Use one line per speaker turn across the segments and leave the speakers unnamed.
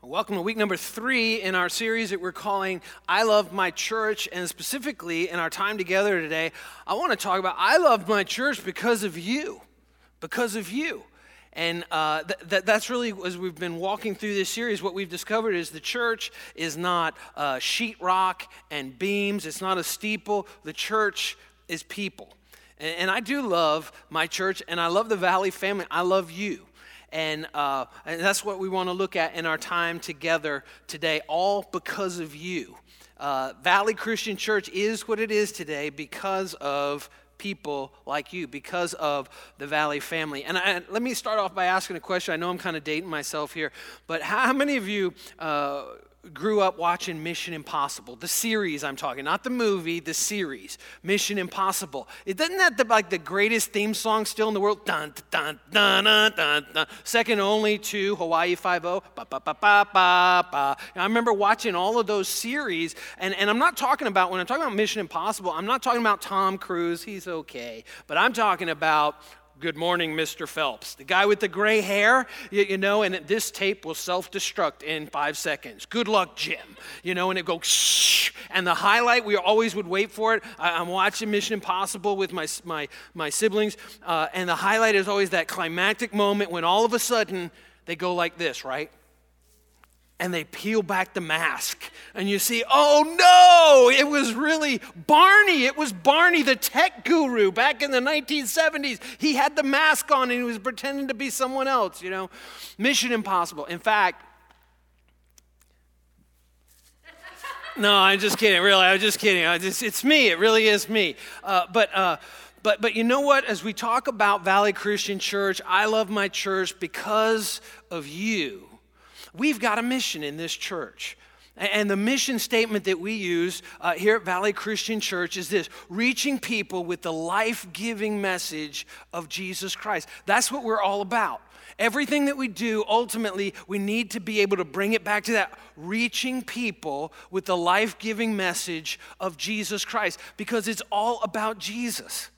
Welcome to week number three in our series that we're calling I Love My Church. And specifically in our time together today, I want to talk about I love my church because of you. Because of you. And uh, th- th- that's really, as we've been walking through this series, what we've discovered is the church is not uh, sheetrock and beams, it's not a steeple. The church is people. And, and I do love my church, and I love the Valley family. I love you. And, uh, and that's what we want to look at in our time together today, all because of you. Uh, Valley Christian Church is what it is today because of people like you, because of the Valley family. And I, let me start off by asking a question. I know I'm kind of dating myself here, but how many of you uh, grew up watching Mission Impossible, the series I'm talking, not the movie, the series, Mission Impossible. Isn't that the, like the greatest theme song still in the world? Dun, dun, dun, dun, dun, dun. Second only to Hawaii Five-O. Ba, ba, ba, ba, ba, ba. I remember watching all of those series, and, and I'm not talking about, when I'm talking about Mission Impossible, I'm not talking about Tom Cruise, he's okay, but I'm talking about Good morning, Mr. Phelps. The guy with the gray hair, you, you know, and this tape will self destruct in five seconds. Good luck, Jim. You know, and it goes shh. And the highlight, we always would wait for it. I, am watching Mission Impossible with my, my, my siblings, uh, and the highlight is always that climactic moment when all of a sudden they go like this, right? And they peel back the mask. And you see oh no it was really barney. It was barney the tech guru back in the 1970s he had the mask on and he was pretending to be someone else you know? Mission impossible. In fact no i'm just kidding really i'm just kidding. I just, it's me it really is me. Uh, but uh, but, but you know what? As we talk about Valley Christian Church, I love my church because of you We've got a mission in this church. And the mission statement that we use uh, here at Valley Christian Church is this reaching people with the life giving message of Jesus Christ. That's what we're all about. Everything that we do, ultimately, we need to be able to bring it back to that reaching people with the life giving message of Jesus Christ because it's all about Jesus.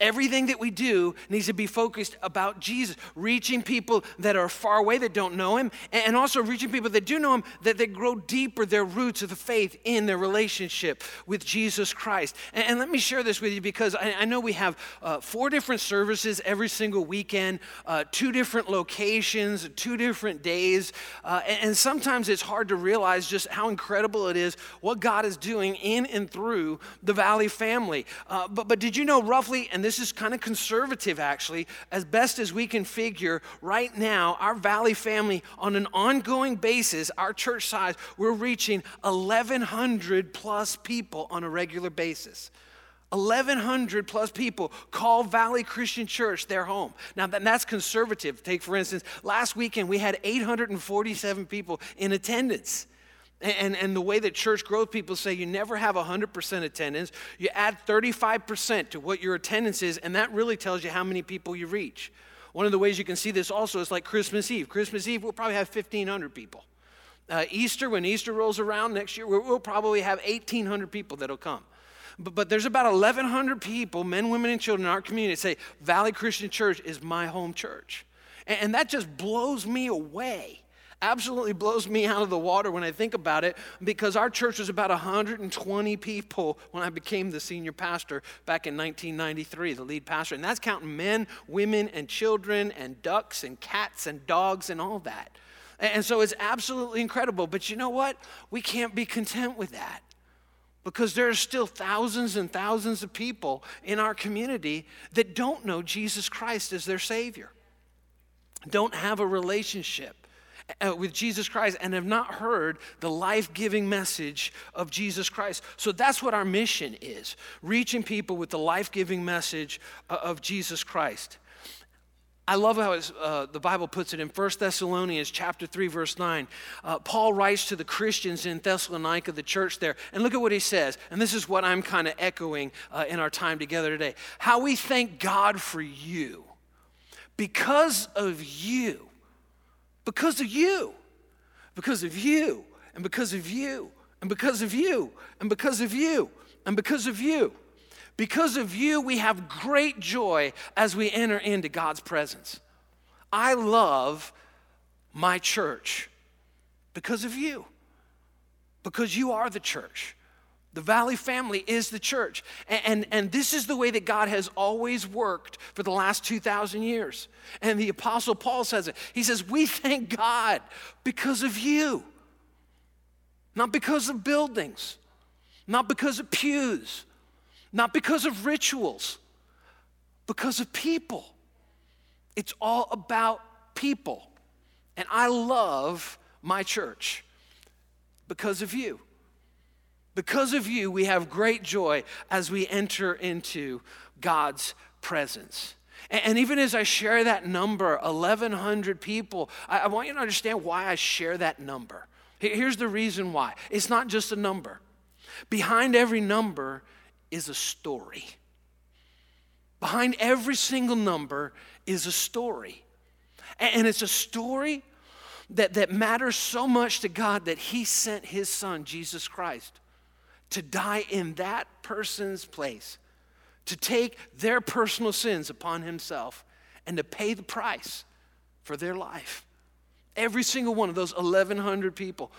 Everything that we do needs to be focused about Jesus, reaching people that are far away that don't know him, and also reaching people that do know him that they grow deeper their roots of the faith in their relationship with Jesus Christ. And, and let me share this with you because I, I know we have uh, four different services every single weekend, uh, two different locations, two different days, uh, and, and sometimes it's hard to realize just how incredible it is what God is doing in and through the Valley family. Uh, but, but did you know roughly, and this this is kind of conservative actually, as best as we can figure right now, our Valley family, on an ongoing basis, our church size, we're reaching 1,100 plus people on a regular basis. 1,100 plus people call Valley Christian Church their home. Now, that's conservative. Take, for instance, last weekend we had 847 people in attendance. And, and the way that church growth people say you never have 100% attendance, you add 35% to what your attendance is, and that really tells you how many people you reach. One of the ways you can see this also is like Christmas Eve. Christmas Eve, we'll probably have 1,500 people. Uh, Easter, when Easter rolls around next year, we'll probably have 1,800 people that'll come. But, but there's about 1,100 people, men, women, and children in our community, say, Valley Christian Church is my home church. And, and that just blows me away absolutely blows me out of the water when I think about it because our church was about 120 people when I became the senior pastor back in 1993, the lead pastor. And that's counting men, women, and children, and ducks, and cats, and dogs, and all that. And so it's absolutely incredible. But you know what? We can't be content with that because there are still thousands and thousands of people in our community that don't know Jesus Christ as their Savior, don't have a relationship uh, with Jesus Christ and have not heard the life giving message of Jesus Christ. So that's what our mission is reaching people with the life giving message uh, of Jesus Christ. I love how uh, the Bible puts it in 1 Thessalonians chapter 3, verse 9. Uh, Paul writes to the Christians in Thessalonica, the church there, and look at what he says. And this is what I'm kind of echoing uh, in our time together today. How we thank God for you. Because of you, because of you, because of you, and because of you, and because of you, and because of you, and because of you. Because of you, we have great joy as we enter into God's presence. I love my church Because of you. Because you are the church. The Valley family is the church. And, and, and, this is the way that God has always worked for the last 2,000 years. And the Apostle Paul says it. He says, We thank God because of you, not because of buildings, not because of pews, not because of rituals, because of people. It's all about people. And I love my church because of you. Because of you, we have great joy as we enter into God's presence. And, even as I share that number, 1,100 people, I, want you to understand why I share that number. Here's the reason why it's not just a number, behind every number is a story. Behind every single number is a story. And it's a story that, that matters so much to God that He sent His Son, Jesus Christ, to die in that person's place, to take their personal sins upon Himself, and to pay the price for their life. Every single one of those 1,100 people,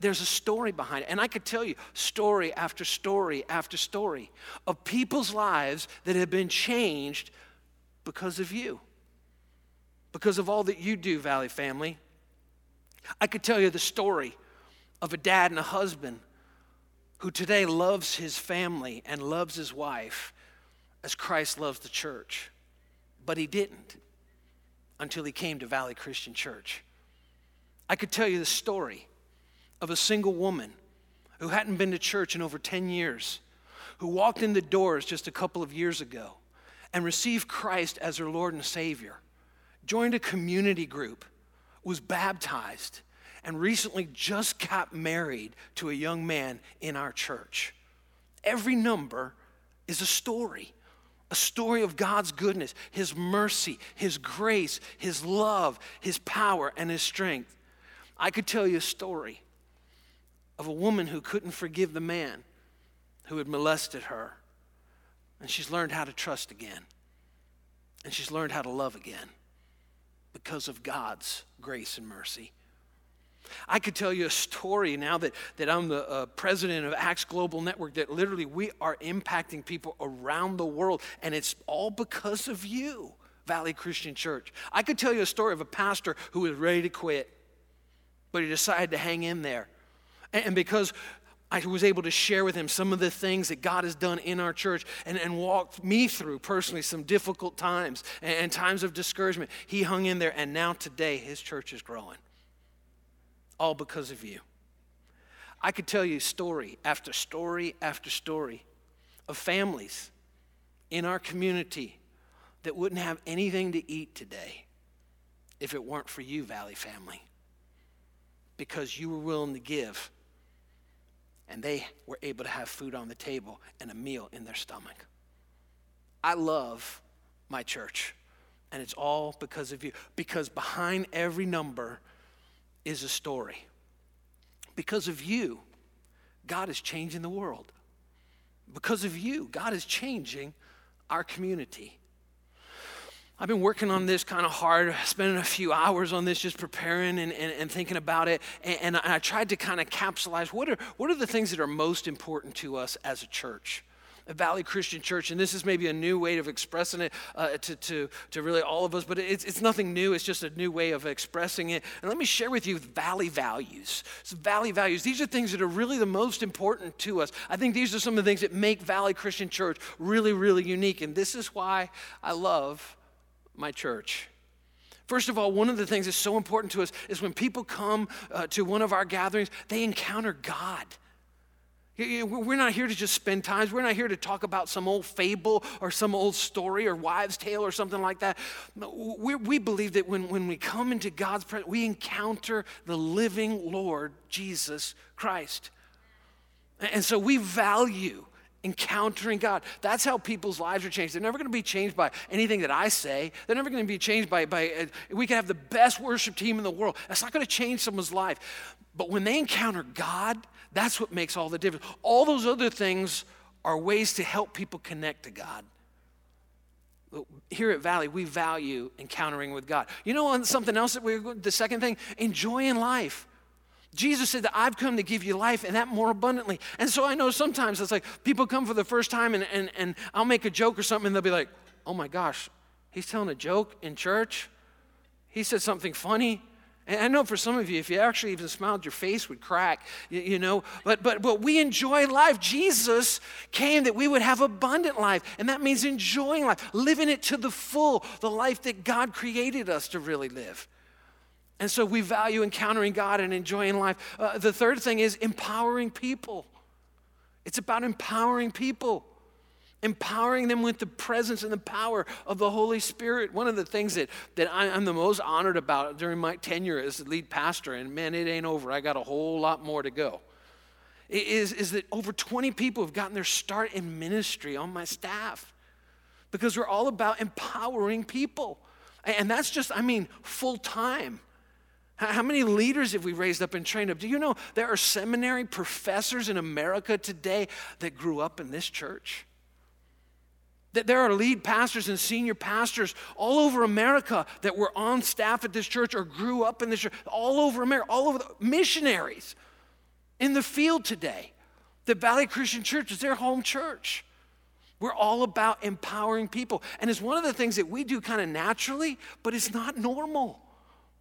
there's a story behind it. And I could tell you story after story after story of people's lives that have been changed because of you, because of all that you do, Valley family. I could tell you the story of a dad and a husband who today loves his family and loves his wife as Christ loves the church. But he didn't until he came to Valley Christian Church. I could tell you the story of a single woman who hadn't been to church in over 10 years, who walked in the doors just a couple of years ago and received Christ as her Lord and Savior, joined a community group, was baptized, and recently just got married to a young man in our church. Every number is a story a story of God's goodness, His mercy, His grace, His love, His power, and His strength. I could tell you a story of a woman who couldn't forgive the man who had molested her. And she's learned how to trust again. And she's learned how to love again because of God's grace and mercy. I could tell you a story now that, that I'm the uh, president of Acts Global Network that literally we are impacting people around the world, and it's all because of you, Valley Christian Church. I could tell you a story of a pastor who was ready to quit, but he decided to hang in there. And because I was able to share with him some of the things that God has done in our church and, and walked me through personally some difficult times and, and times of discouragement. He hung in there, and now today his church is growing. All because of you. I could tell you story after story after story of families in our community that wouldn't have anything to eat today if it weren't for you, Valley family, because you were willing to give and they were able to have food on the table and a meal in their stomach. I love my church, and it's all because of you. Because behind every number is a story. Because of you, God is changing the world. Because of you, God is changing our community. I've been working on this kind of hard, spending a few hours on this, just preparing and, and, and thinking about it. And, and, I tried to kind of capsulize what are, what are the things that are most important to us as a church? Valley Christian Church, and this is maybe a new way of expressing it uh, to, to, to really all of us, but it's, it's nothing new. It's just a new way of expressing it. And let me share with you Valley values. So Valley values, these are things that are really the most important to us. I think these are some of the things that make Valley Christian Church really, really unique. And this is why I love my church. First of all, one of the things that's so important to us is when people come uh, to one of our gatherings, they encounter God. We're not here to just spend time. We're not here to talk about some old fable or some old story or wives' tale or something like that. We, believe that when, when we come into God's presence, we encounter the living Lord, Jesus Christ. And so we value encountering God. That's how people's lives are changed. They're never going to be changed by anything that I say. They're never going to be changed by, by uh, we can have the best worship team in the world. That's not going to change someone's life. But when they encounter God, that's what makes all the difference. All those other things are ways to help people connect to God. Here at Valley, we value encountering with God. You know something else that we the second thing, enjoying life. Jesus said that I've come to give you life and that more abundantly. And so I know sometimes it's like people come for the first time and, and, and I'll make a joke or something and they'll be like, oh my gosh, he's telling a joke in church? He said something funny? And I know for some of you, if you actually even smiled, your face would crack, you, you, know. But, but, but we enjoy life. Jesus came that we would have abundant life. And that means enjoying life, living it to the full, the life that God created us to really live. And so we value encountering God and enjoying life. Uh, the third thing is empowering people. It's about empowering people empowering them with the presence and the power of the Holy Spirit. One of the things that, that I'm the most honored about during my tenure as lead pastor, and man, it ain't over, I got a whole lot more to go, is, is that over 20 people have gotten their start in ministry on my staff because we're all about empowering people. And that's just, I mean, full time. How many leaders have we raised up and trained up? Do you know there are seminary professors in America today that grew up in this church? That there are lead pastors and senior pastors all over America that were on staff at this church or grew up in this church, all over America, all over the missionaries in the field today. The Valley Christian Church is their home church. We're all about empowering people. And it's one of the things that we do kind of naturally, but it's not normal.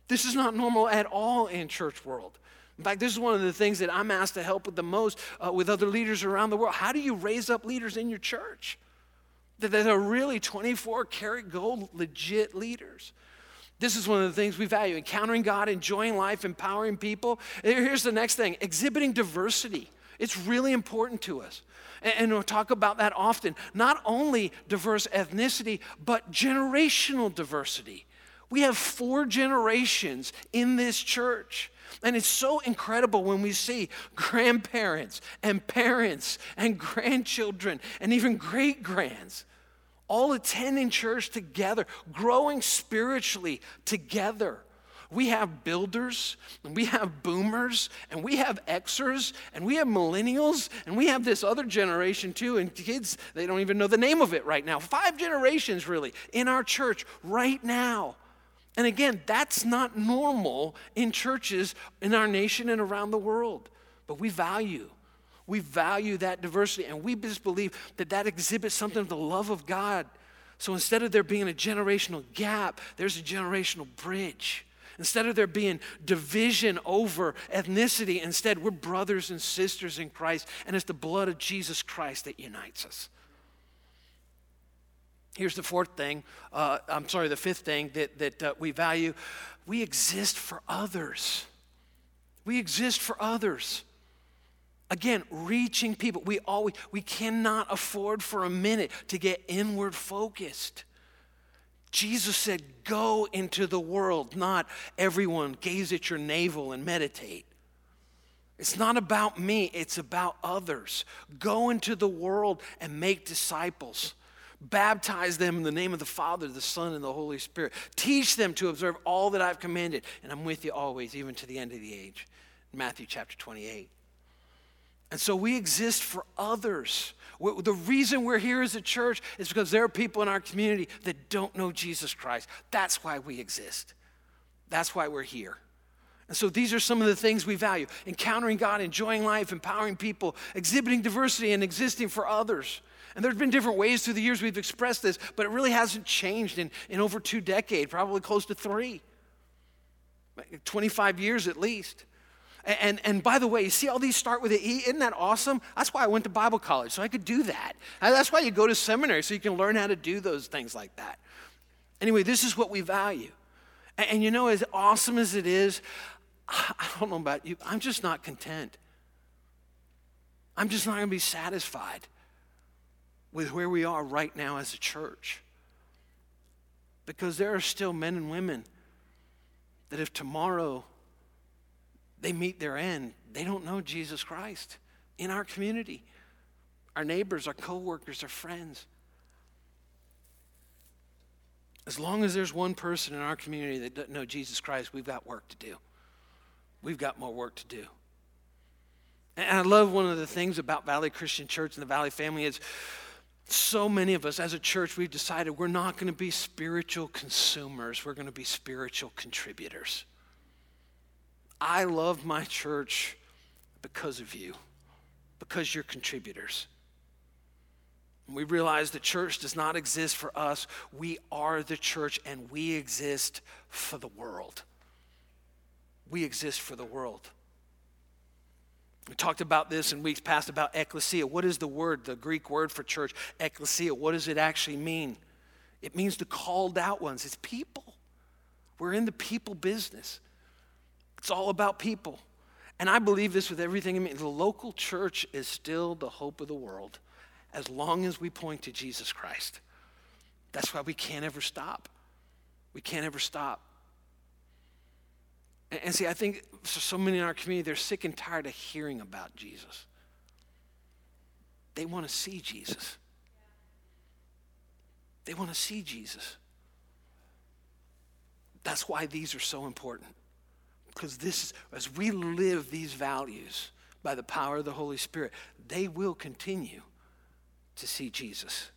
This is not normal at all in church world. In fact, this is one of the things that I'm asked to help with the most uh, with other leaders around the world. How do you raise up leaders in your church? That are really 24 karat gold legit leaders. This is one of the things we value encountering God, enjoying life, empowering people. Here's the next thing exhibiting diversity. It's really important to us. And we'll talk about that often. Not only diverse ethnicity, but generational diversity. We have four generations in this church. And it's so incredible when we see grandparents and parents and grandchildren and even great grands all attending church together, growing spiritually together. We have builders, and we have boomers, and we have Xers, and we have millennials, and we have this other generation too. And kids, they don't even know the name of it right now. Five generations, really, in our church right now. And again, that's not normal in churches in our nation and around the world. But we value. We value that diversity, and we just believe that that exhibits something of the love of God. So instead of there being a generational gap, there's a generational bridge. Instead of there being division over ethnicity, instead, we're brothers and sisters in Christ, and it's the blood of Jesus Christ that unites us. Here's the fourth thing, uh, I'm sorry, the fifth thing that, that uh, we value we exist for others. We exist for others. Again, reaching people. We always we cannot afford for a minute to get inward focused. Jesus said, Go into the world, not everyone gaze at your navel and meditate. It's not about me, it's about others. Go into the world and make disciples. Baptize them in the name of the Father, the Son, and the Holy Spirit. Teach them to observe all that I've commanded, and I'm with you always, even to the end of the age. Matthew chapter 28. And so we exist for others. The reason we're here as a church is because there are people in our community that don't know Jesus Christ. That's why we exist. That's why we're here. And so these are some of the things we value encountering God, enjoying life, empowering people, exhibiting diversity, and existing for others. And there's been different ways through the years we've expressed this, but it really hasn't changed in, in over two decades, probably close to three, 25 years at least. And, and by the way, you see all these start with an E? Isn't that awesome? That's why I went to Bible college, so I could do that. Uh, that's why you go to seminary, so you can learn how to do those things like that. Anyway, this is what we value. And, and you know, as awesome as it is, I don't know about you, I'm just not content. I'm just not going to be satisfied with where we are right now as a church. Because there are still men and women that if tomorrow they meet their end, they don't know Jesus Christ in our community, our neighbors, our coworkers, our friends. As long as there's one person in our community that doesn't know Jesus Christ, we've got work to do. We've got more work to do. And I love one of the things about Valley Christian Church and the Valley family is so many of us as a church, we've decided we're not going to be spiritual consumers, we're going to be spiritual contributors. I love my church because of you, because you're contributors. We realize the church does not exist for us. We are the church and we exist for the world. We exist for the world. We talked about this in weeks past about ecclesia. What is the word, the Greek word for church? Ecclesia. What does it actually mean? It means the called out ones. It's people. We're in the people business. It's all about people. And I believe this with everything in me. The local church is still the hope of the world as long as we point to Jesus Christ. That's why we can't ever stop. We can't ever stop. And, and see, I think for so many in our community, they're sick and tired of hearing about Jesus. They want to see Jesus. They want to see Jesus. That's why these are so important. Because this is, as we live these values by the power of the Holy Spirit, they will continue to see Jesus.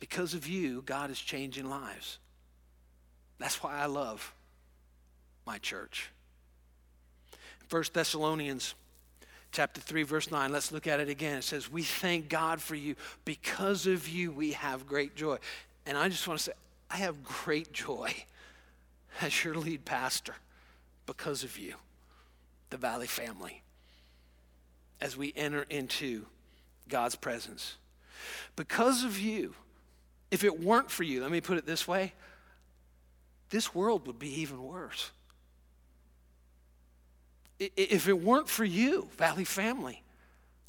Because of you, God is changing lives. That's why I love my church. 1 Thessalonians chapter 3 verse 9 let's look at it again it says we thank god for you because of you we have great joy and i just want to say i have great joy as your lead pastor because of you the valley family as we enter into God's presence. Because of you, if it weren't for you, let me put it this way this world would be even worse. If it weren't for you, Valley family,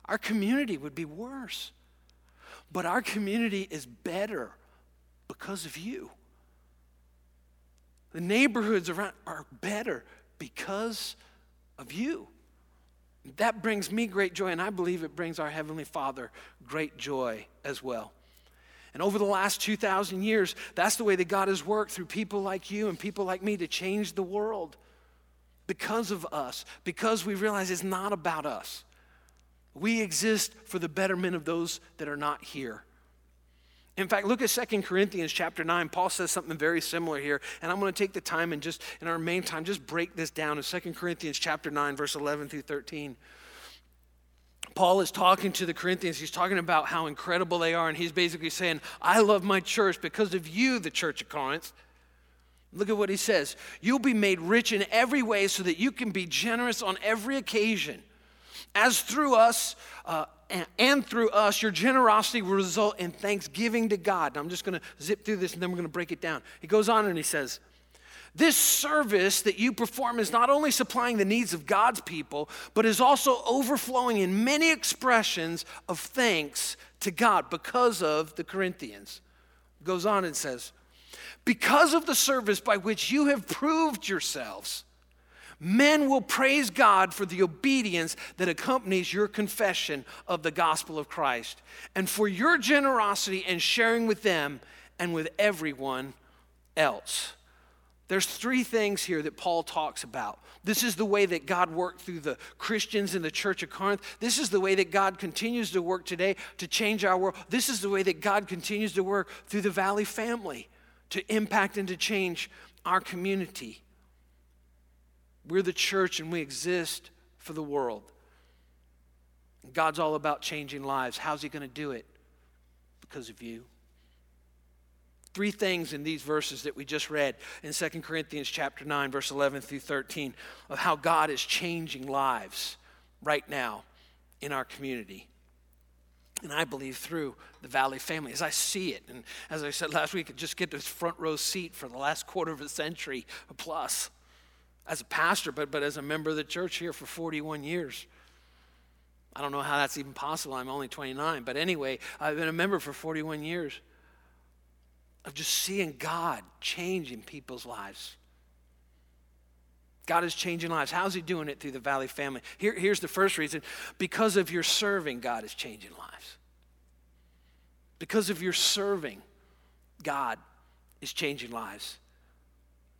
our community would be worse. But our community is better because of you. The neighborhoods around are better because of you. That brings me great joy, and I believe it brings our Heavenly Father great joy as well. And over the last 2,000 years, that's the way that God has worked through people like you and people like me to change the world because of us, because we realize it's not about us. We exist for the betterment of those that are not here. In fact, look at 2 Corinthians chapter 9. Paul says something very similar here. And I'm going to take the time and just, in our main time, just break this down in 2 Corinthians chapter 9, verse 11 through 13. Paul is talking to the Corinthians. He's talking about how incredible they are. And he's basically saying, I love my church because of you, the church of Corinth. Look at what he says. You'll be made rich in every way so that you can be generous on every occasion. As through us, uh, and through us, your generosity will result in thanksgiving to God. Now, I'm just going to zip through this and then we're going to break it down. He goes on and he says, This service that you perform is not only supplying the needs of God's people, but is also overflowing in many expressions of thanks to God because of the Corinthians. Goes on and says, Because of the service by which you have proved yourselves, men will praise God for the obedience that accompanies your confession of the gospel of Christ and for your generosity and sharing with them and with everyone else. There's three things here that Paul talks about. This is the way that God worked through the Christians in the church of Corinth. This is the way that God continues to work today to change our world. This is the way that God continues to work through the Valley family to impact and to change our community. We're the church and we exist for the world. God's all about changing lives. How's He going to do it? Because of you. Three things in these verses that we just read in 2 Corinthians chapter 9, verse 11 through 13, of how God is changing lives right now in our community. And I believe through the Valley family, as I see it, and as I said last week, just get this front row seat for the last quarter of a century plus as a pastor, but, but as a member of the church here for 41 years. I don't know how that's even possible. I'm only 29. But anyway, I've been a member for 41 years of just seeing God changing people's lives. God is changing lives. How's He doing it through the Valley family? Here, here's the first reason because of your serving, God is changing lives. Because of your serving, God is changing lives.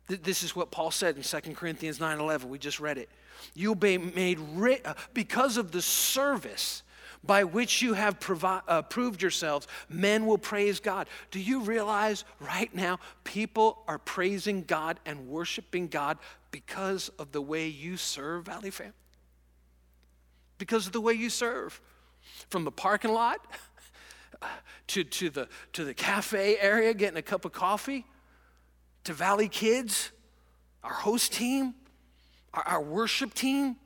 This is what Paul said in 2 Corinthians 9 11. We just read it. You'll be made rich uh, because of the service by which you have provi- uh, proved yourselves, men will praise God. Do you realize right now people are praising God and worshiping God because of the way you serve, Valley Fam? Because of the way you serve. From the parking lot to, to, the, to the cafe area getting a cup of coffee, to Valley Kids, our host team, our, our worship team,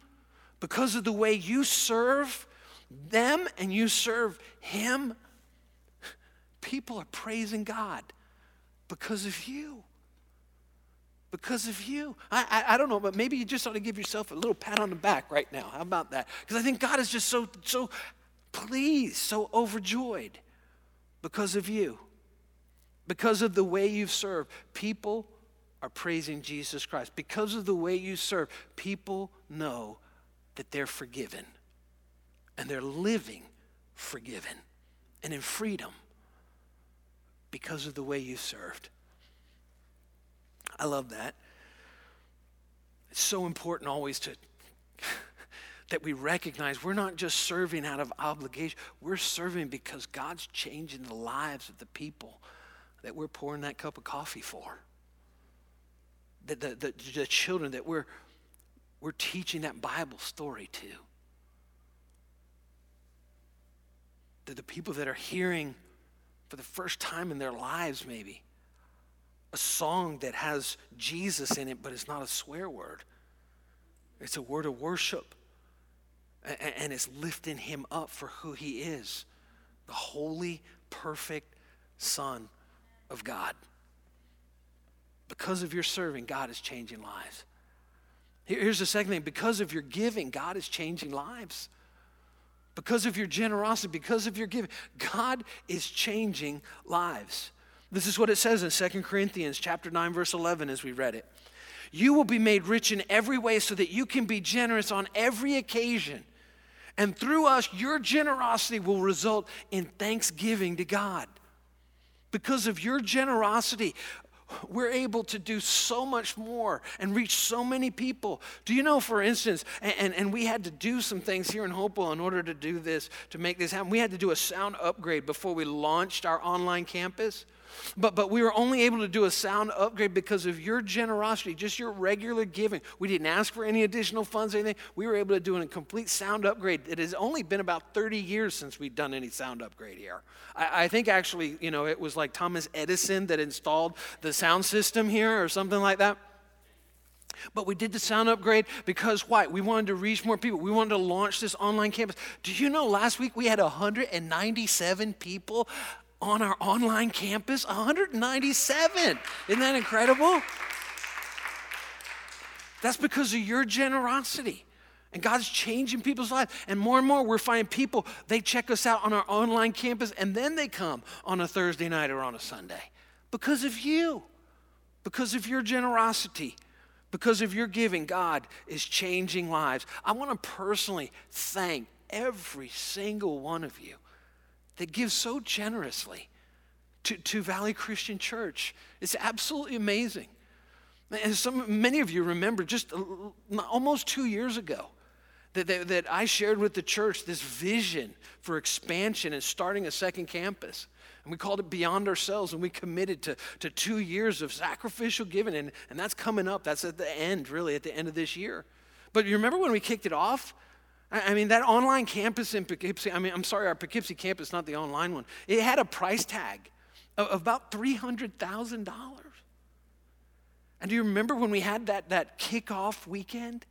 because of the way you serve them and you serve Him, people are praising God because of you. Because of you. I, I, I, don't know, but maybe you just ought to give yourself a little pat on the back right now. How about that? Because I think God is just so, so pleased, so overjoyed because of you. Because of the way you've served. People are praising Jesus Christ. Because of the way you serve, people know that they're forgiven and they're living forgiven and in freedom because of the way you served. I love that. It's so important always to that we recognize we're not just serving out of obligation, we're serving because God's changing the lives of the people that we're pouring that cup of coffee for. The, the, the, the children that we're, we're teaching that Bible story to. To the people that are hearing for the first time in their lives, maybe, a song that has Jesus in it, but it's not a swear word. It's a word of worship. And it's lifting him up for who he is the holy, perfect Son of God. Because of your serving, God is changing lives. Here's the second thing because of your giving, God is changing lives because of your generosity, because of your giving. God is changing lives. This is what it says in 2 Corinthians chapter 9 verse 11 as we read it. You will be made rich in every way so that you can be generous on every occasion. And through us your generosity will result in thanksgiving to God. Because of your generosity, we're able to do so much more and reach so many people. Do you know, for instance, and, and, and, we had to do some things here in Hopewell in order to do this, to make this happen. We had to do a sound upgrade before we launched our online campus. But, but we were only able to do a sound upgrade because of your generosity, just your regular giving. We didn't ask for any additional funds or anything. We were able to do a complete sound upgrade. It has only been about 30 years since we've done any sound upgrade here. I, I think actually, you know, it was like Thomas Edison that installed the sound system here or something like that. But we did the sound upgrade because why? We wanted to reach more people. We wanted to launch this online campus. Do you know last week we had 197 people on our online campus 197. Isn't that incredible? That's because of your generosity. And God's changing people's lives. And more and more, we're finding people, they check us out on our online campus and then they come on a Thursday night or on a Sunday because of you, because of your generosity, because of your giving. God is changing lives. I want to personally thank every single one of you that gives so generously to, to Valley Christian Church. It's absolutely amazing. And some, many of you remember just almost two years ago that, that, that I shared with the church this vision for expansion and starting a second campus. And we called it Beyond Ourselves, and we committed to, to two years of sacrificial giving, and, and that's coming up. That's at the end, really, at the end of this year. But you remember when we kicked it off? I mean, that online campus in Poughkeepsie, I mean, I'm sorry, our Poughkeepsie campus, not the online one, it had a price tag of, about $300,000. And do you remember when we had that, that kickoff weekend?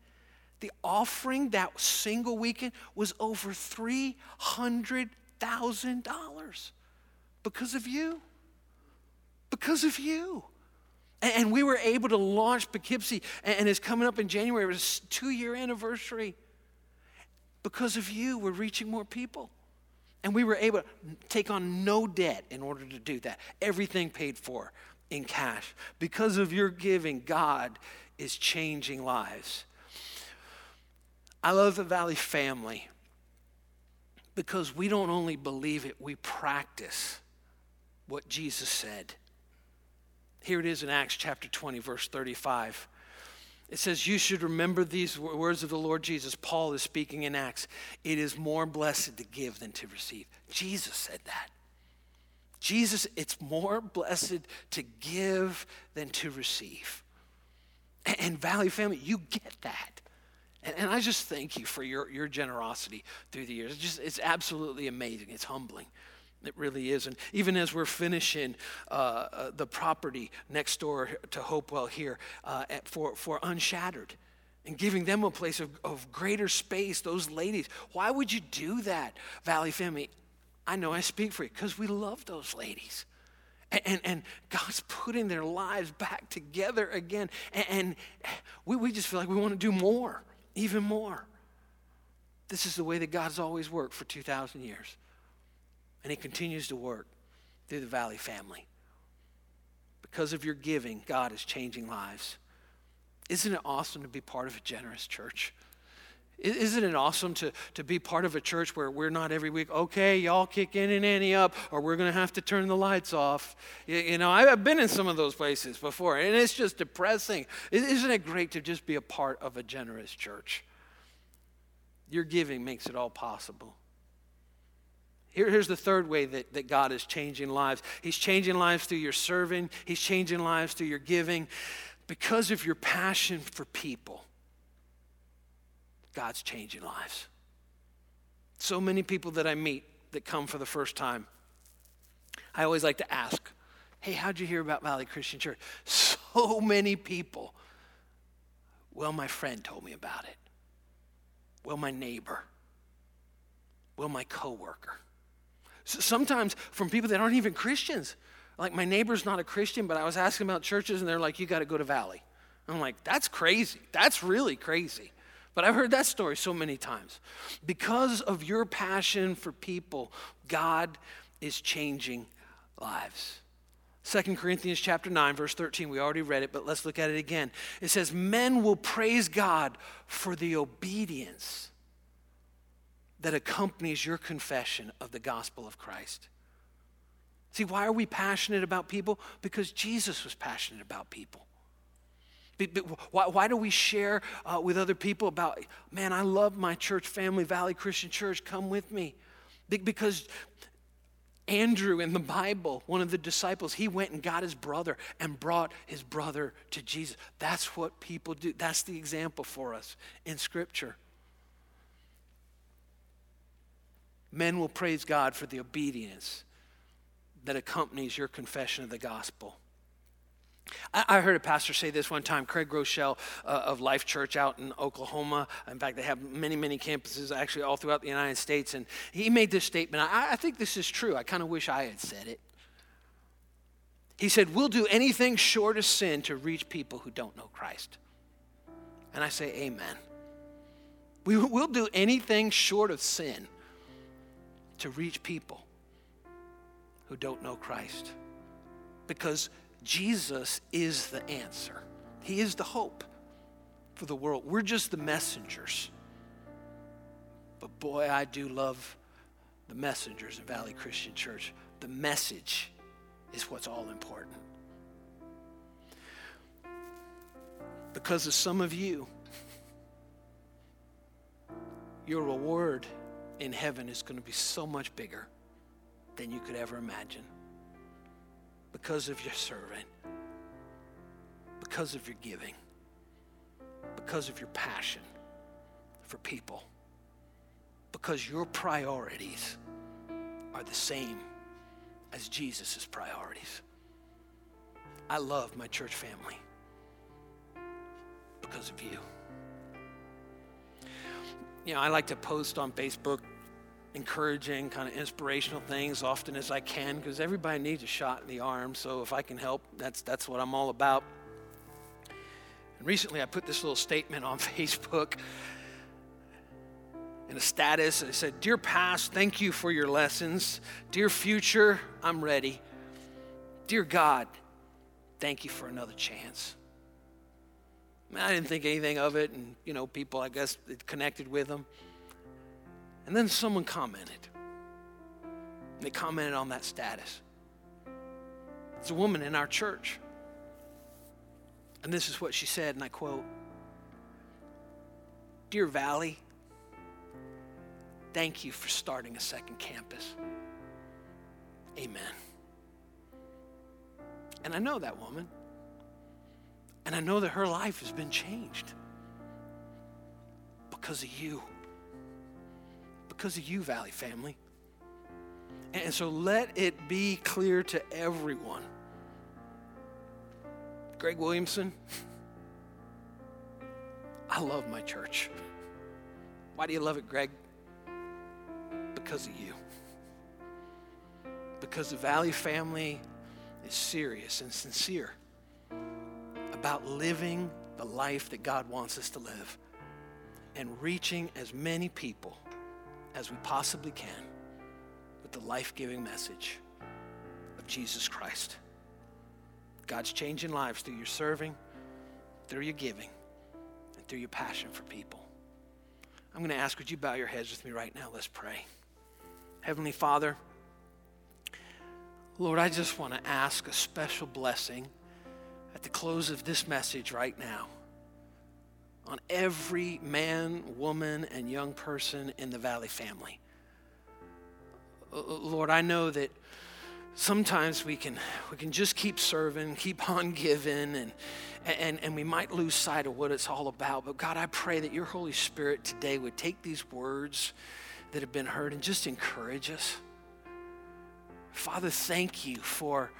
The offering that single weekend was over $300,000 because of you. Because of you. And, we were able to launch Poughkeepsie, and, and it's coming up in January. It was a two year anniversary. Because of you, we're reaching more people. And we were able to take on no debt in order to do that. Everything paid for in cash. Because of your giving, God is changing lives. I love the Valley family because we don't only believe it, we practice what Jesus said. Here it is in Acts chapter 20, verse 35. It says, You should remember these words of the Lord Jesus. Paul is speaking in Acts. It is more blessed to give than to receive. Jesus said that. Jesus, it's more blessed to give than to receive. And Valley family, you get that. And, I just thank you for your, your generosity through the years. It's just it's absolutely amazing. It's humbling. It really is. And even as we're finishing uh, uh, the property next door to Hopewell here uh, at, for, for Unshattered and giving them a place of, of greater space, those ladies, why would you do that, Valley family? I know I speak for you because we love those ladies. And, and, and, God's putting their lives back together again. And, and we, we just feel like we want to do more, even more. This is the way that God's always worked for 2,000 years. And He continues to work through the Valley family. Because of your giving, God is changing lives. Isn't it awesome to be part of a generous church? Isn't it awesome to, to be part of a church where we're not every week, okay, y'all kick in and Annie up, or we're going to have to turn the lights off? You, you know, I've been in some of those places before, and it's just depressing. Isn't it great to just be a part of a generous church? Your giving makes it all possible. Here, here's the third way that, that God is changing lives He's changing lives through your serving, He's changing lives through your giving because of your passion for people. God's changing lives. So many people that I meet that come for the first time, I always like to ask, Hey, how'd you hear about Valley Christian Church? So many people. Well, my friend told me about it. Well, my neighbor. Well, my coworker. Sometimes from people that aren't even Christians. Like my neighbor's not a Christian, but I was asking about churches and they're like, you got to go to Valley. I'm like, that's crazy. That's really crazy. But I've heard that story so many times. Because of your passion for people, God is changing lives. 2 Corinthians chapter 9 verse 13 we already read it but let's look at it again. It says men will praise God for the obedience that accompanies your confession of the gospel of Christ. See, why are we passionate about people? Because Jesus was passionate about people. Why, do we share uh, with other people about, man, I love my church family, Valley Christian Church, come with me? Because Andrew in the Bible, one of the disciples, he went and got his brother and brought his brother to Jesus. That's what people do. That's the example for us in Scripture. Men will praise God for the obedience that accompanies your confession of the gospel. I heard a pastor say this one time, Craig Groeschel uh, of Life Church out in Oklahoma. In fact, they have many, many campuses actually all throughout the United States. And he made this statement. I, I think this is true. I kind of wish I had said it. He said, We'll do anything short of sin to reach people who don't know Christ. And I say, Amen. We will do anything short of sin to reach people who don't know Christ. Because Jesus is the answer, He is the hope for the world. We're just the messengers. But boy, I do love the messengers in Valley Christian Church. The message is what's all important. Because of some of you, your reward in heaven is going to be so much bigger than you could ever imagine because of your serving, because of your giving, because of your passion for people, because your priorities are the same as Jesus' priorities. I love my church family because of you. You know, I like to post on Facebook encouraging, kind of inspirational things often as I can because everybody needs a shot in the arm. So if I can help, that's, that's what I'm all about. And recently I put this little statement on Facebook in a status. I said, Dear past, thank you for your lessons. Dear future, I'm ready. Dear God, thank you for another chance. I didn't think anything of it, and you know, people I guess it connected with them. And then someone commented. They commented on that status. It's a woman in our church. And this is what she said, and I quote Dear Valley, thank you for starting a second campus. Amen. And I know that woman. And I know that her life has been changed because of you. Because of you, Valley family. And so let it be clear to everyone. Greg Williamson, I love my church. Why do you love it, Greg? Because of you. Because the Valley family is serious and sincere about living the life that God wants us to live and reaching as many people as we possibly can with the life giving message of Jesus Christ. God's changing lives through your serving, through your giving, and through your passion for people. I'm going to ask, would you bow your heads with me right now? Let's pray. Heavenly Father, Lord, I just want to ask a special blessing at the close of this message right now on every man, woman, and young person in the Valley family. Lord, I know that sometimes we can we can just keep serving, keep on giving, and and and we might lose sight of what it's all about. But God, I pray that your Holy Spirit today would take these words that have been heard and just encourage us. Father, thank you for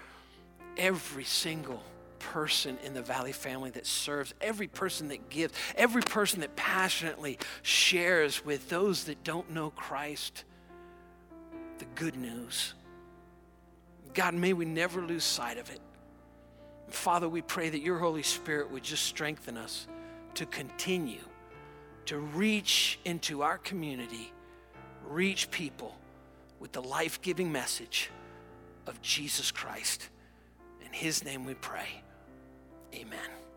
every single person in the Valley family that serves, every person that gives, every person that passionately shares with those that don't know Christ the good news. God, may we never lose sight of it. Father, we pray that your Holy Spirit would just strengthen us to continue to reach into our community, reach people with the life giving message of Jesus Christ. In his name we pray. Amen.